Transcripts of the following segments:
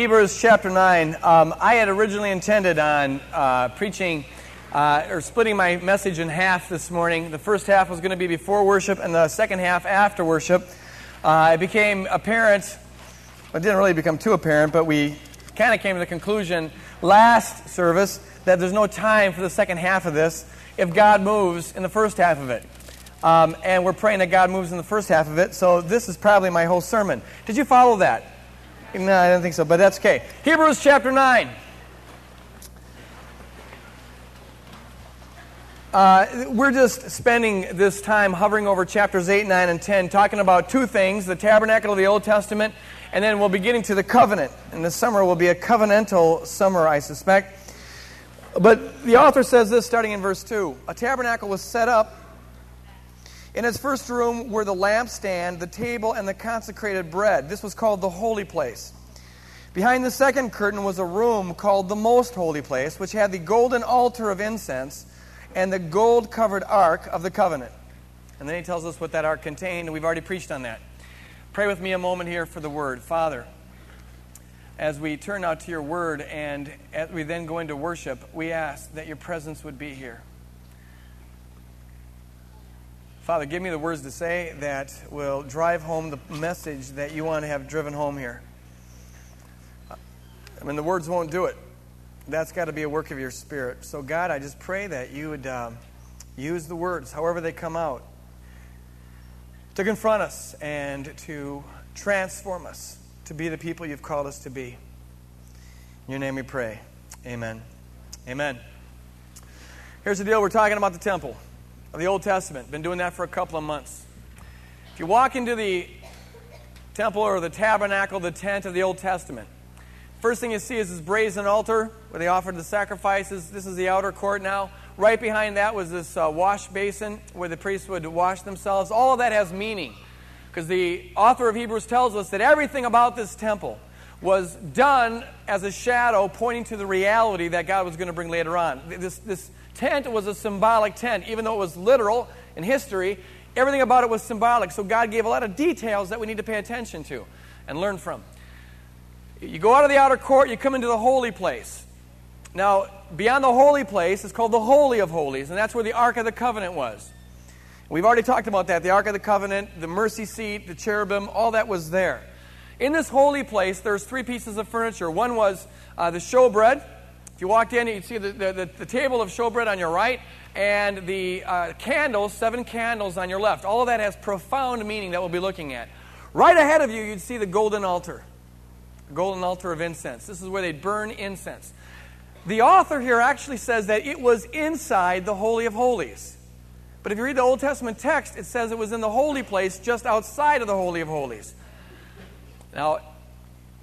Hebrews chapter 9. Um, I had originally intended on uh, preaching uh, or splitting my message in half this morning. The first half was going to be before worship, and the second half after worship. Uh, it became apparent, it didn't really become too apparent, but we kind of came to the conclusion last service that there's no time for the second half of this if God moves in the first half of it. Um, and we're praying that God moves in the first half of it, so this is probably my whole sermon. Did you follow that? No, I don't think so, but that's okay. Hebrews chapter 9. Uh, we're just spending this time hovering over chapters 8, 9, and 10, talking about two things the tabernacle of the Old Testament, and then we'll be getting to the covenant. And this summer will be a covenantal summer, I suspect. But the author says this starting in verse 2 A tabernacle was set up. In its first room were the lampstand, the table, and the consecrated bread. This was called the holy place. Behind the second curtain was a room called the most holy place, which had the golden altar of incense and the gold covered ark of the covenant. And then he tells us what that ark contained, and we've already preached on that. Pray with me a moment here for the word. Father, as we turn out to your word and as we then go into worship, we ask that your presence would be here. Father, give me the words to say that will drive home the message that you want to have driven home here. I mean, the words won't do it that's got to be a work of your spirit. So, God, I just pray that you would um, use the words, however they come out, to confront us and to transform us to be the people you've called us to be. In your name we pray. Amen. Amen. Here's the deal we're talking about the temple of the Old Testament. Been doing that for a couple of months. If you walk into the temple or the tabernacle, the tent of the Old Testament, First thing you see is this brazen altar where they offered the sacrifices. This is the outer court now. Right behind that was this uh, wash basin where the priests would wash themselves. All of that has meaning because the author of Hebrews tells us that everything about this temple was done as a shadow pointing to the reality that God was going to bring later on. This, this tent was a symbolic tent, even though it was literal in history. Everything about it was symbolic. So God gave a lot of details that we need to pay attention to and learn from. You go out of the outer court, you come into the holy place. Now, beyond the holy place is called the Holy of Holies, and that's where the Ark of the Covenant was. We've already talked about that the Ark of the Covenant, the mercy seat, the cherubim, all that was there. In this holy place, there's three pieces of furniture. One was uh, the showbread. If you walked in, you'd see the, the, the, table of showbread on your right and the uh, candles, seven candles on your left. All of that has profound meaning that we'll be looking at. Right ahead of you, you'd see the golden altar golden altar of incense. This is where they burn incense. The author here actually says that it was inside the Holy of Holies. But if you read the Old Testament text, it says it was in the holy place just outside of the Holy of Holies. Now,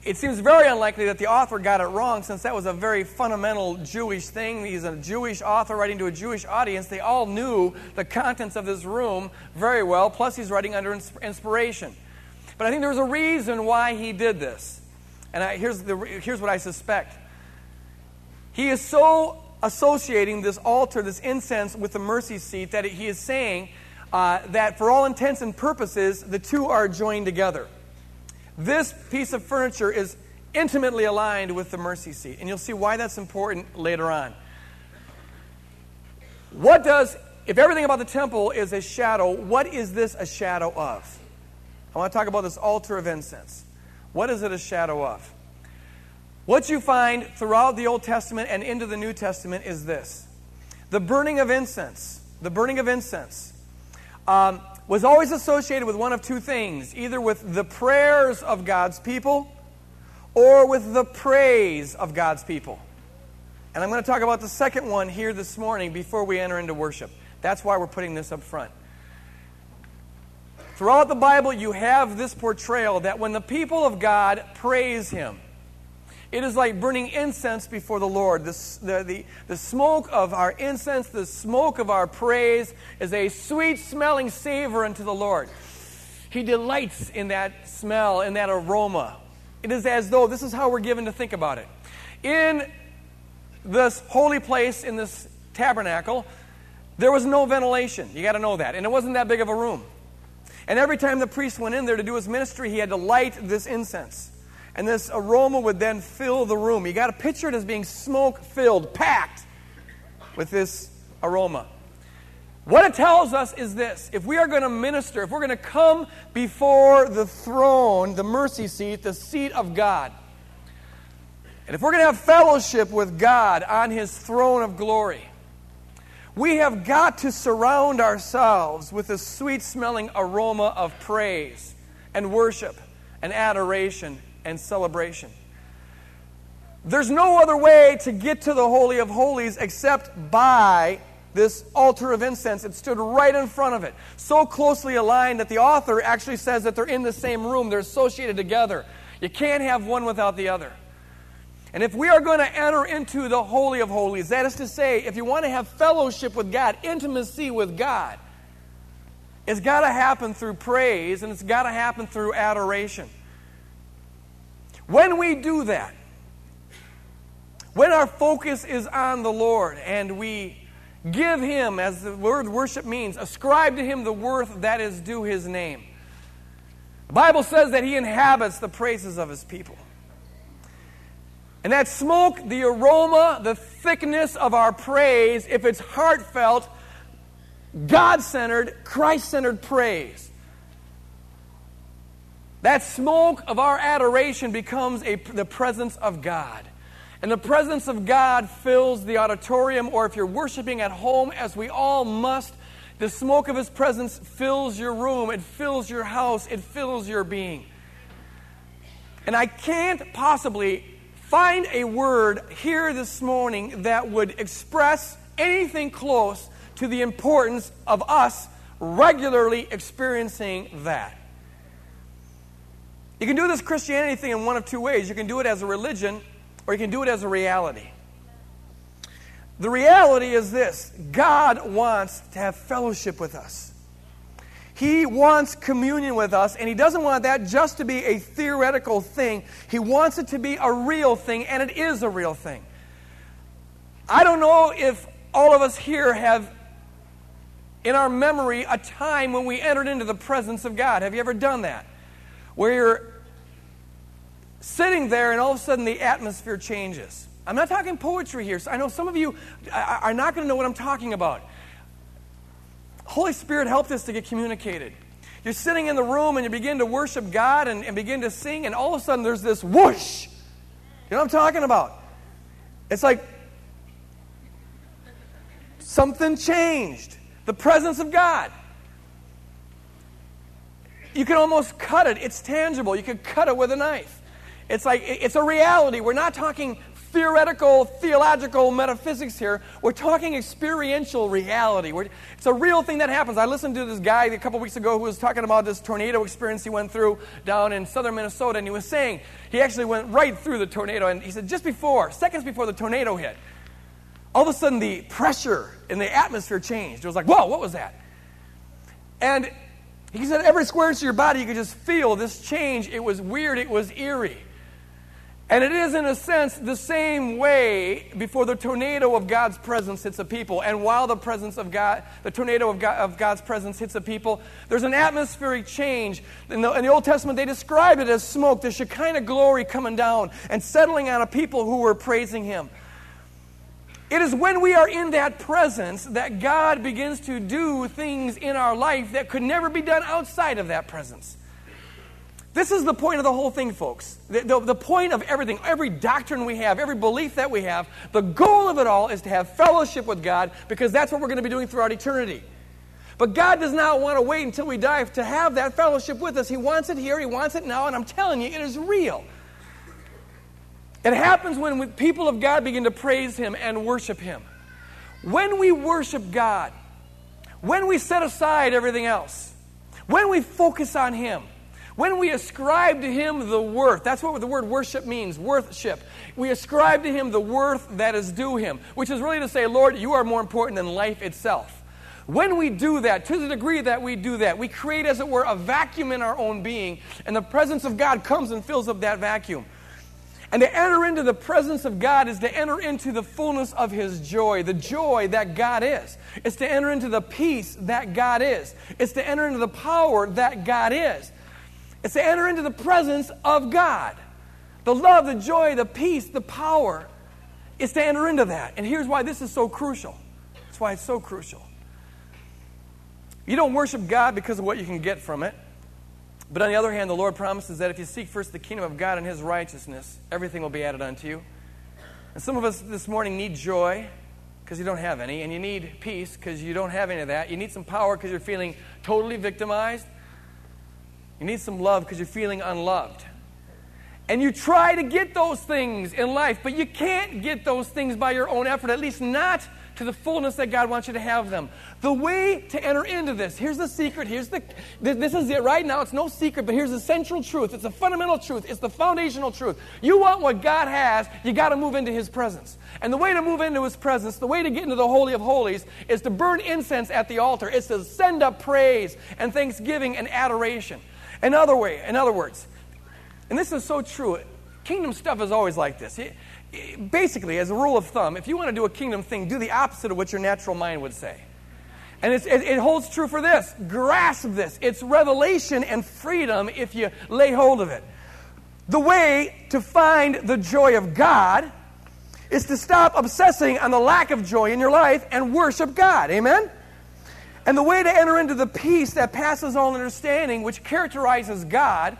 it seems very unlikely that the author got it wrong since that was a very fundamental Jewish thing. He's a Jewish author writing to a Jewish audience. They all knew the contents of this room very well, plus, he's writing under inspiration. But I think there was a reason why he did this. And I, here's, the, here's what I suspect. He is so associating this altar, this incense, with the mercy seat that he is saying uh, that for all intents and purposes, the two are joined together. This piece of furniture is intimately aligned with the mercy seat. And you'll see why that's important later on. What does, if everything about the temple is a shadow, what is this a shadow of? I want to talk about this altar of incense. What is it a shadow of? What you find throughout the Old Testament and into the New Testament is this the burning of incense. The burning of incense um, was always associated with one of two things either with the prayers of God's people or with the praise of God's people. And I'm going to talk about the second one here this morning before we enter into worship. That's why we're putting this up front. Throughout the Bible, you have this portrayal that when the people of God praise Him, it is like burning incense before the Lord. The, the, the, the, smoke of our incense, the smoke of our praise, is a sweet smelling savor unto the Lord. He delights in that smell, in that aroma. It is as though this is how we're given to think about it. In this holy place, in this tabernacle, there was no ventilation. You got to know that. And it wasn't that big of a room. And every time the priest went in there to do his ministry, he had to light this incense. And this aroma would then fill the room. You got to picture it as being smoke filled, packed with this aroma. What it tells us is this if we are going to minister, if we're going to come before the throne, the mercy seat, the seat of God, and if we're going to have fellowship with God on his throne of glory, we have got to surround ourselves with a sweet smelling aroma of praise and worship and adoration and celebration. There's no other way to get to the Holy of Holies except by this altar of incense. It stood right in front of it, so closely aligned that the author actually says that they're in the same room, they're associated together. You can't have one without the other. And if we are going to enter into the Holy of Holies, that is to say, if you want to have fellowship with God, intimacy with God, it's got to happen through praise and it's got to happen through adoration. When we do that, when our focus is on the Lord and we give Him, as the word worship means, ascribe to Him the worth that is due His name, the Bible says that He inhabits the praises of His people. And that smoke, the aroma, the thickness of our praise, if it's heartfelt, God centered, Christ centered praise, that smoke of our adoration becomes a, the presence of God. And the presence of God fills the auditorium, or if you're worshiping at home, as we all must, the smoke of His presence fills your room, it fills your house, it fills your being. And I can't possibly find a word here this morning that would express anything close to the importance of us regularly experiencing that. You can do this Christianity thing in one of two ways. You can do it as a religion, or you can do it as a reality. The reality is this God wants to have fellowship with us. He wants communion with us, and He doesn't want that just to be a theoretical thing. He wants it to be a real thing, and it is a real thing. I don't know if all of us here have in our memory a time when we entered into the presence of God. Have you ever done that? Where you're sitting there and all of a sudden the atmosphere changes. I'm not talking poetry here. So I know some of you are not going to know what I'm talking about. Holy Spirit helped us to get communicated. You're sitting in the room and you begin to worship God and, and begin to sing, and all of a sudden there's this whoosh. You know what I'm talking about? It's like something changed. The presence of God. You can almost cut it. It's tangible. You can cut it with a knife. It's like, it's a reality. We're not talking theoretical, theological metaphysics here. We're talking experiential reality. We're, it's a real thing that happens. I listened to this guy a couple weeks ago who was talking about this tornado experience he went through down in southern Minnesota, and he was saying he actually went right through the tornado. And he said, just before, seconds before the tornado hit, all of a sudden the pressure in the atmosphere changed. It was like, whoa, what was that? And he said, every square inch of your body, you could just feel this change. It was weird, it was eerie. And it is, in a sense, the same way before the tornado of God's presence hits a people. And while the presence of God, the tornado of, God, of God's presence hits a people, there's an atmospheric change. In the, in the Old Testament, they describe it as smoke, the Shekinah glory coming down and settling on a people who were praising Him. It is when we are in that presence that God begins to do things in our life that could never be done outside of that presence. This is the point of the whole thing, folks. The, the, the, point of everything, every doctrine we have, every belief that we have, the goal of it all is to have fellowship with God because that's what we're going to be doing throughout eternity. But God does not want to wait until we die to have that fellowship with us. He wants it here, He wants it now, and I'm telling you, it is real. It happens when people of God begin to praise Him and worship Him. When we worship God, when we set aside everything else, when we focus on Him, when we ascribe to him the worth, that's what the word worship means, worthship. We ascribe to him the worth that is due him, which is really to say, Lord, you are more important than life itself. When we do that, to the degree that we do that, we create, as it were, a vacuum in our own being, and the presence of God comes and fills up that vacuum. And to enter into the presence of God is to enter into the fullness of His joy, the joy that God is. It's to enter into the peace that God is. It's to enter into the power that God is. It's to enter into the presence of God. The love, the joy, the peace, the power is to enter into that. And here's why this is so crucial. That's why it's so crucial. You don't worship God because of what you can get from it. But on the other hand, the Lord promises that if you seek first the kingdom of God and his righteousness, everything will be added unto you. And some of us this morning need joy because you don't have any, and you need peace because you don't have any of that. You need some power because you're feeling totally victimized. You need some love because you're feeling unloved. And you try to get those things in life, but you can't get those things by your own effort, at least not to the fullness that God wants you to have them. The way to enter into this, here's the secret, here's the this is it right now. It's no secret, but here's the central truth. It's the fundamental truth. It's the foundational truth. You want what God has, you got to move into his presence. And the way to move into his presence, the way to get into the holy of holies is to burn incense at the altar. It's to send up praise and thanksgiving and adoration. In other way, in other words, and this is so true, kingdom stuff is always like this basically, as a rule of thumb, if you want to do a kingdom thing, do the opposite of what your natural mind would say. And it, it, holds true for this. Grasp this. It's revelation and freedom if you lay hold of it. The way to find the joy of God is to stop obsessing on the lack of joy in your life and worship God. Amen? And the way to enter into the peace that passes all understanding, which characterizes God,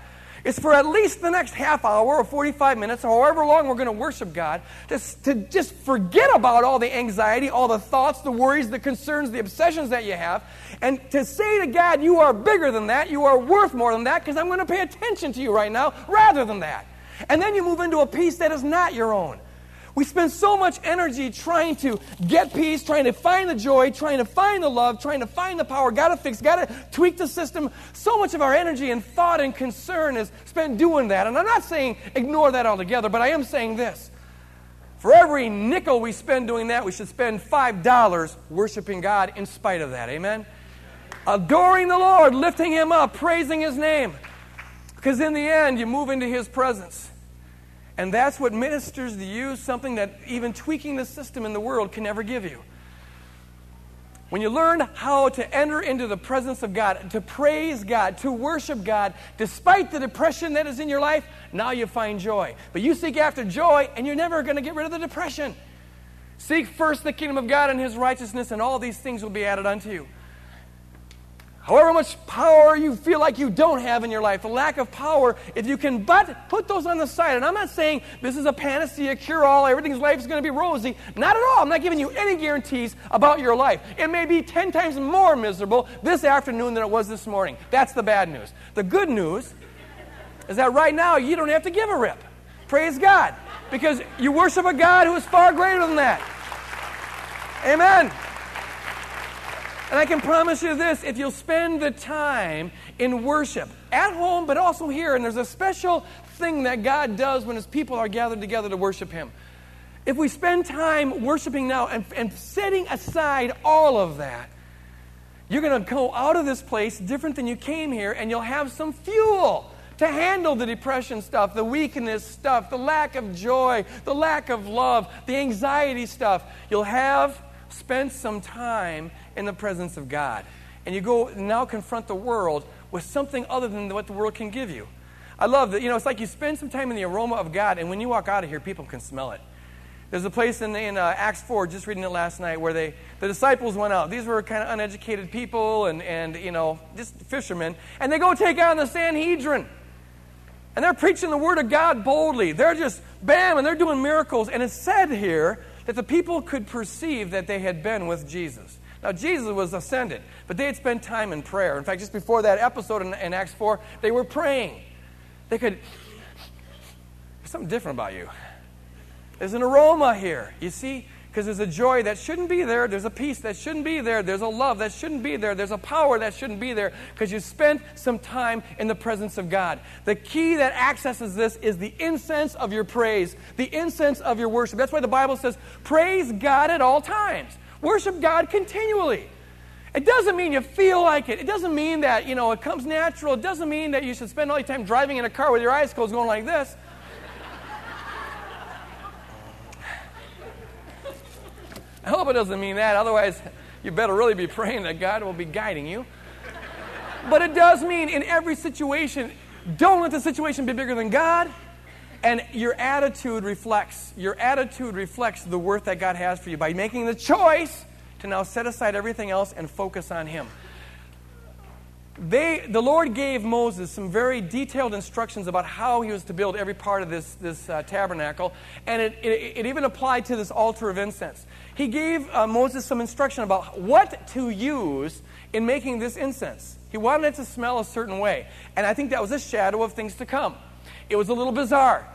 is for at least the next half hour or 45 minutes, or however long we're going to worship God, to, to just forget about all the anxiety, all the thoughts, the worries, the concerns, the obsessions that you have, and to say to God, You are bigger than that, you are worth more than that, because I'm going to pay attention to you right now rather than that. And then you move into a peace that is not your own. We spend so much energy trying to get peace, trying to find the joy, trying to find the love, trying to find the power, got to fix, got to tweak the system. So much of our energy and thought and concern is spent doing that. And I'm not saying ignore that altogether, but I am saying this. For every nickel we spend doing that, we should spend $5 worshiping God in spite of that. Amen? Adoring the Lord, lifting Him up, praising His name. Because in the end, you move into His presence. And that's what ministers to you, something that even tweaking the system in the world can never give you. When you learn how to enter into the presence of God, to praise God, to worship God, despite the depression that is in your life, now you find joy. But you seek after joy, and you're never going to get rid of the depression. Seek first the kingdom of God and his righteousness, and all these things will be added unto you. However much power you feel like you don't have in your life, the lack of power, if you can but put those on the side. And I'm not saying this is a panacea, cure all, everything's life is going to be rosy. Not at all. I'm not giving you any guarantees about your life. It may be 10 times more miserable this afternoon than it was this morning. That's the bad news. The good news is that right now you don't have to give a rip. Praise God. Because you worship a God who is far greater than that. Amen. And I can promise you this if you'll spend the time in worship at home, but also here, and there's a special thing that God does when His people are gathered together to worship Him. If we spend time worshiping now and, and setting aside all of that, you're going to go out of this place different than you came here, and you'll have some fuel to handle the depression stuff, the weakness stuff, the lack of joy, the lack of love, the anxiety stuff. You'll have spent some time in the presence of God. And you go now confront the world with something other than what the world can give you. I love that. You know, it's like you spend some time in the aroma of God, and when you walk out of here, people can smell it. There's a place in, in uh, Acts 4, just reading it last night, where they, the disciples went out. These were kind of uneducated people and, and, you know, just fishermen. And they go take on the Sanhedrin. And they're preaching the word of God boldly. They're just, bam, and they're doing miracles. And it's said here that the people could perceive that they had been with Jesus. Now, Jesus was ascended, but they had spent time in prayer. In fact, just before that episode in, in Acts 4, they were praying. They could, there's something different about you. There's an aroma here, you see? Because there's a joy that shouldn't be there. There's a peace that shouldn't be there. There's a love that shouldn't be there. There's a power that shouldn't be there because you spent some time in the presence of God. The key that accesses this is the incense of your praise, the incense of your worship. That's why the Bible says, praise God at all times. Worship God continually. It doesn't mean you feel like it. It doesn't mean that, you know, it comes natural. It doesn't mean that you should spend all your time driving in a car with your eyes closed going like this. I hope it doesn't mean that. Otherwise, you better really be praying that God will be guiding you. But it does mean in every situation, don't let the situation be bigger than God. And your attitude reflects your attitude reflects the worth that God has for you by making the choice to now set aside everything else and focus on Him. They, the Lord gave Moses some very detailed instructions about how he was to build every part of this, this uh, tabernacle, and it, it, it, even applied to this altar of incense. He gave uh, Moses some instruction about what to use in making this incense. He wanted it to smell a certain way, and I think that was a shadow of things to come. It was a little bizarre.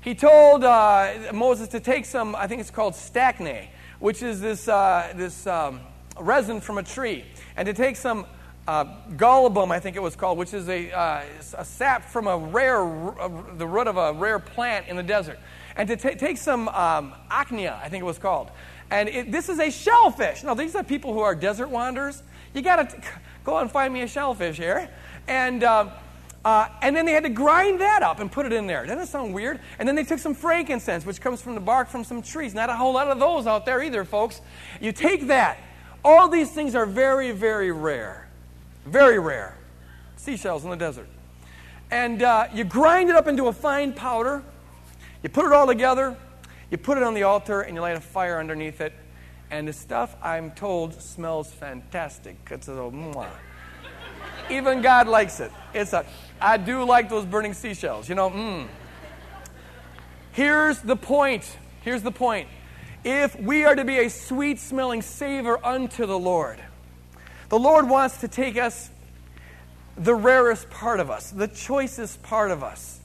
He told uh, Moses to take some, I think it's called stacte, which is this, uh, this um, resin from a tree, and to take some uh, galbanum, I think it was called, which is a, uh, a sap from a rare, uh, the root of a rare plant in the desert. And to t- take some um, acnia, I think it was called. And it, this is a shellfish. Now, these are people who are desert wanderers. You got to go and find me a shellfish here. And, uh, uh, and then they had to grind that up and put it in there. Doesn't that sound weird? And then they took some frankincense, which comes from the bark from some trees. Not a whole lot of those out there either, folks. You take that. All these things are very, very rare. Very rare. Seashells in the desert. And uh, you grind it up into a fine powder. You put it all together. You put it on the altar and you light a fire underneath it. And the stuff, I'm told, smells fantastic. It's a mwah. Even God likes it. It's a, I do like those burning seashells. You know, mmm. Here's the point. Here's the point. If we are to be a sweet smelling savor unto the Lord, the Lord wants to take us, the rarest part of us, the choicest part of us.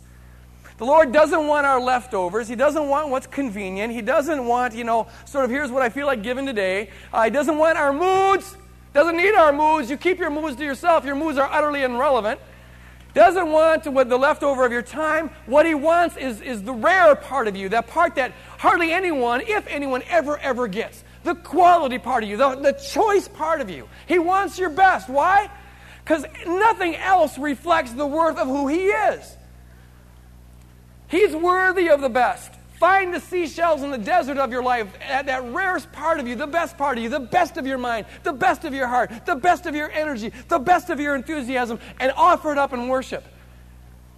The Lord doesn't want our leftovers. He doesn't want what's convenient. He doesn't want, you know, sort of here's what I feel like giving today. Uh, he doesn't want our moods. Doesn't need our moods. You keep your moods to yourself. Your moods are utterly irrelevant. Doesn't want what the leftover of your time. What he wants is, is the rare part of you, that part that hardly anyone, if anyone, ever, ever gets the quality part of you, the, the choice part of you. He wants your best. Why? Because nothing else reflects the worth of who He is. He's worthy of the best. Find the seashells in the desert of your life, at that rarest part of you, the best part of you, the best of your mind, the best of your heart, the best of your energy, the best of your enthusiasm, and offer it up in worship.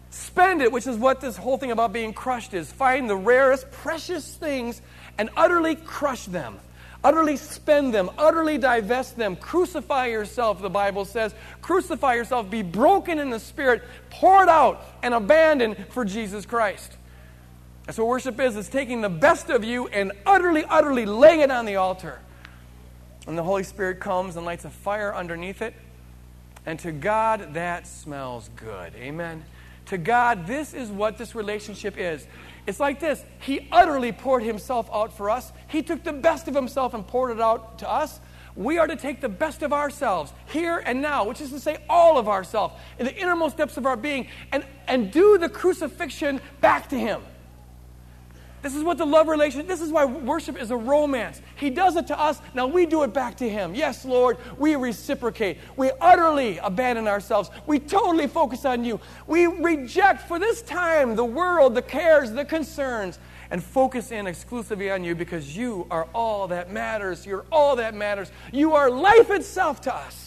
Spend it, which is what this whole thing about being crushed is. Find the rarest, precious things and utterly crush them utterly spend them, utterly divest them. Crucify yourself, the Bible says. Crucify yourself, be broken in the spirit, poured out, and abandoned for Jesus Christ. That's what worship is. It's taking the best of you and utterly, utterly laying it on the altar. And the Holy Spirit comes and lights a fire underneath it. And to God, that smells good. Amen. To God, this is what this relationship is. It's like this He utterly poured Himself out for us. He took the best of Himself and poured it out to us. We are to take the best of ourselves here and now, which is to say, all of ourselves, in the innermost depths of our being, and, and do the crucifixion back to Him. This is what the love relation, this is why worship is a romance. He does it to us, now we do it back to Him. Yes, Lord, we reciprocate. We utterly abandon ourselves. We totally focus on you. We reject for this time the world, the cares, the concerns, and focus in exclusively on you because you are all that matters. You're all that matters. You are life itself to us.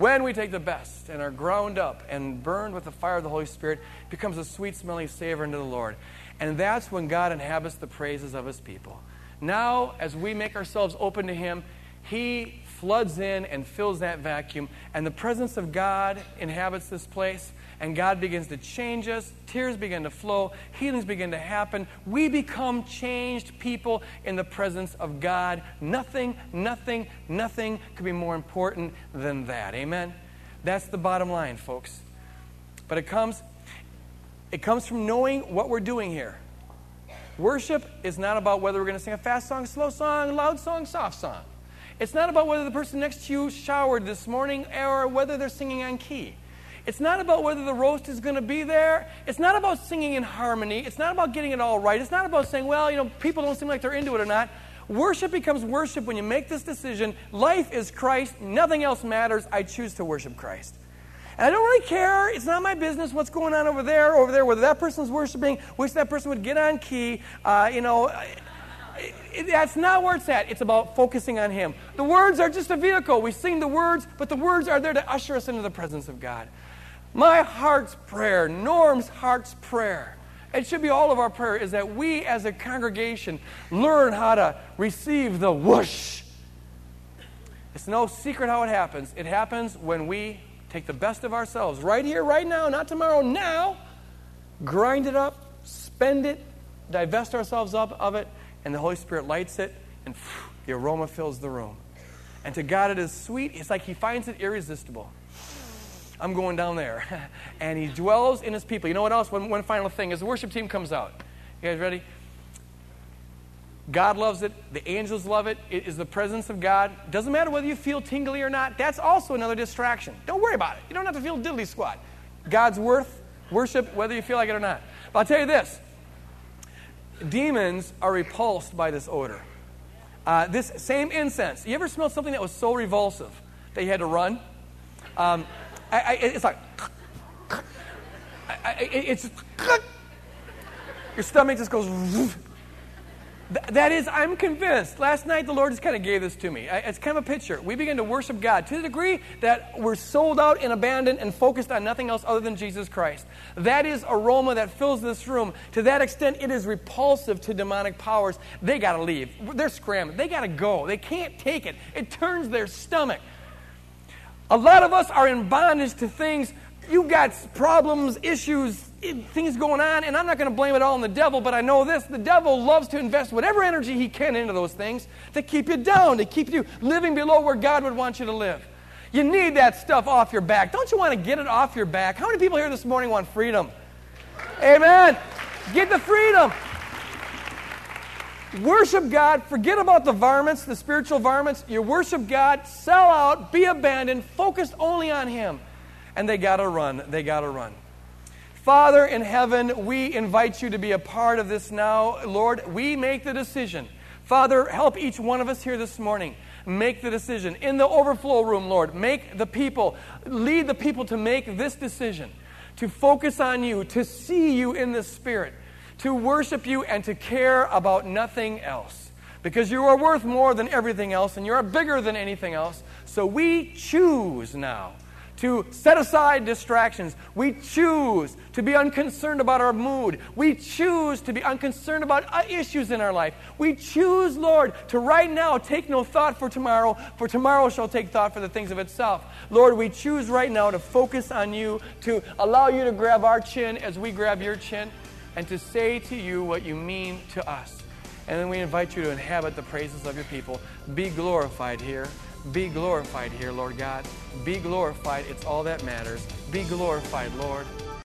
When we take the best and are ground up and burned with the fire of the Holy Spirit, it becomes a sweet smelling savor unto the Lord. And that's when God inhabits the praises of his people. Now, as we make ourselves open to him, he floods in and fills that vacuum, and the presence of God inhabits this place and God begins to change us. Tears begin to flow. Healings begin to happen. We become changed people in the presence of God. Nothing, nothing, nothing could be more important than that. Amen? That's the bottom line, folks. But it comes, it comes from knowing what we're doing here. Worship is not about whether we're going to sing a fast song, slow song, loud song, soft song. It's not about whether the person next to you showered this morning or whether they're singing on key. It's not about whether the roast is going to be there. It's not about singing in harmony. It's not about getting it all right. It's not about saying, well, you know, people don't seem like they're into it or not. Worship becomes worship when you make this decision. Life is Christ. Nothing else matters. I choose to worship Christ. And I don't really care. It's not my business what's going on over there, over there, whether that person's worshiping, wish that person would get on key. Uh, you know, it, that's not where it's at. It's about focusing on Him. The words are just a vehicle. We sing the words, but the words are there to usher us into the presence of God. My heart's prayer, Norm's heart's prayer, it should be all of our prayer, is that we as a congregation learn how to receive the whoosh. It's no secret how it happens. It happens when we take the best of ourselves, right here, right now, not tomorrow, now, grind it up, spend it, divest ourselves up of it, and the Holy Spirit lights it, and phew, the aroma fills the room. And to God, it is sweet. It's like He finds it irresistible. I'm going down there. and He dwells in His people. You know what else? One, one final thing as the worship team comes out. You guys ready? God loves it. The angels love it. It is the presence of God. Doesn't matter whether you feel tingly or not. That's also another distraction. Don't worry about it. You don't have to feel diddly squat. God's worth worship whether you feel like it or not. But I'll tell you this demons are repulsed by this odor. Uh, this same incense. You ever smelled something that was so revulsive that you had to run? Um, I, I, it's like, I, it's, your stomach just goes. that is, I'm convinced. Last night, the Lord just kind of gave this to me. It's kind of a picture. We begin to worship God to the degree that we're sold out and abandoned and focused on nothing else other than Jesus Christ. That is aroma that fills this room. To that extent, it is repulsive to demonic powers. They got to leave. They're scrambling. They got to go. They can't take it. It turns their stomach. A lot of us are in bondage to things. You got problems, issues, things going on, and I'm not going to blame it all on the devil, but I know this the devil loves to invest whatever energy he can into those things to keep you down, to keep you living below where God would want you to live. You need that stuff off your back. Don't you want to get it off your back? How many people here this morning want freedom? Amen. Get the freedom. Worship God. Forget about the varmints, the spiritual varmints. You worship God, sell out, be abandoned, focused only on Him. And they got to run. They got to run. Father in heaven, we invite you to be a part of this now. Lord, we make the decision. Father, help each one of us here this morning make the decision. In the overflow room, Lord, make the people, lead the people to make this decision, to focus on you, to see you in the Spirit, to worship you, and to care about nothing else. Because you are worth more than everything else, and you are bigger than anything else. So we choose now to set aside distractions. We choose to be unconcerned about our mood. We choose to be unconcerned about uh, issues in our life. We choose, Lord, to right now take no thought for tomorrow, for tomorrow shall take thought for the things of itself. Lord, we choose right now to focus on you, to allow you to grab our chin as we grab your chin, and to say to you what you mean to us. And then we invite you to inhabit the praises of your people. Be glorified here. Be glorified here, Lord God. Be glorified. It's all that matters. Be glorified, Lord.